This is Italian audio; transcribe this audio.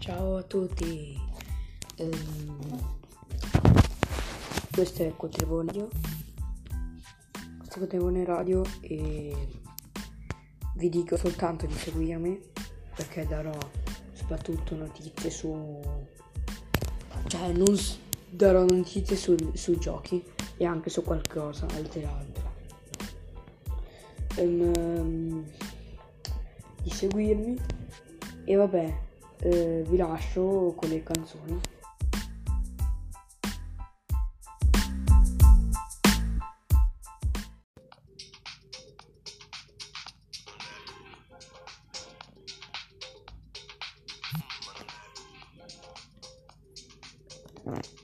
Ciao a tutti. Ehm, questo è Cotrevone Radio. Questo è Cotrevone Radio e vi dico soltanto di seguirmi perché darò soprattutto notizie su cioè non s- darò notizie sul- sui giochi e anche su qualcosa altro. Ehm, di seguirmi e vabbè eh, vi lascio con le canzoni. Right.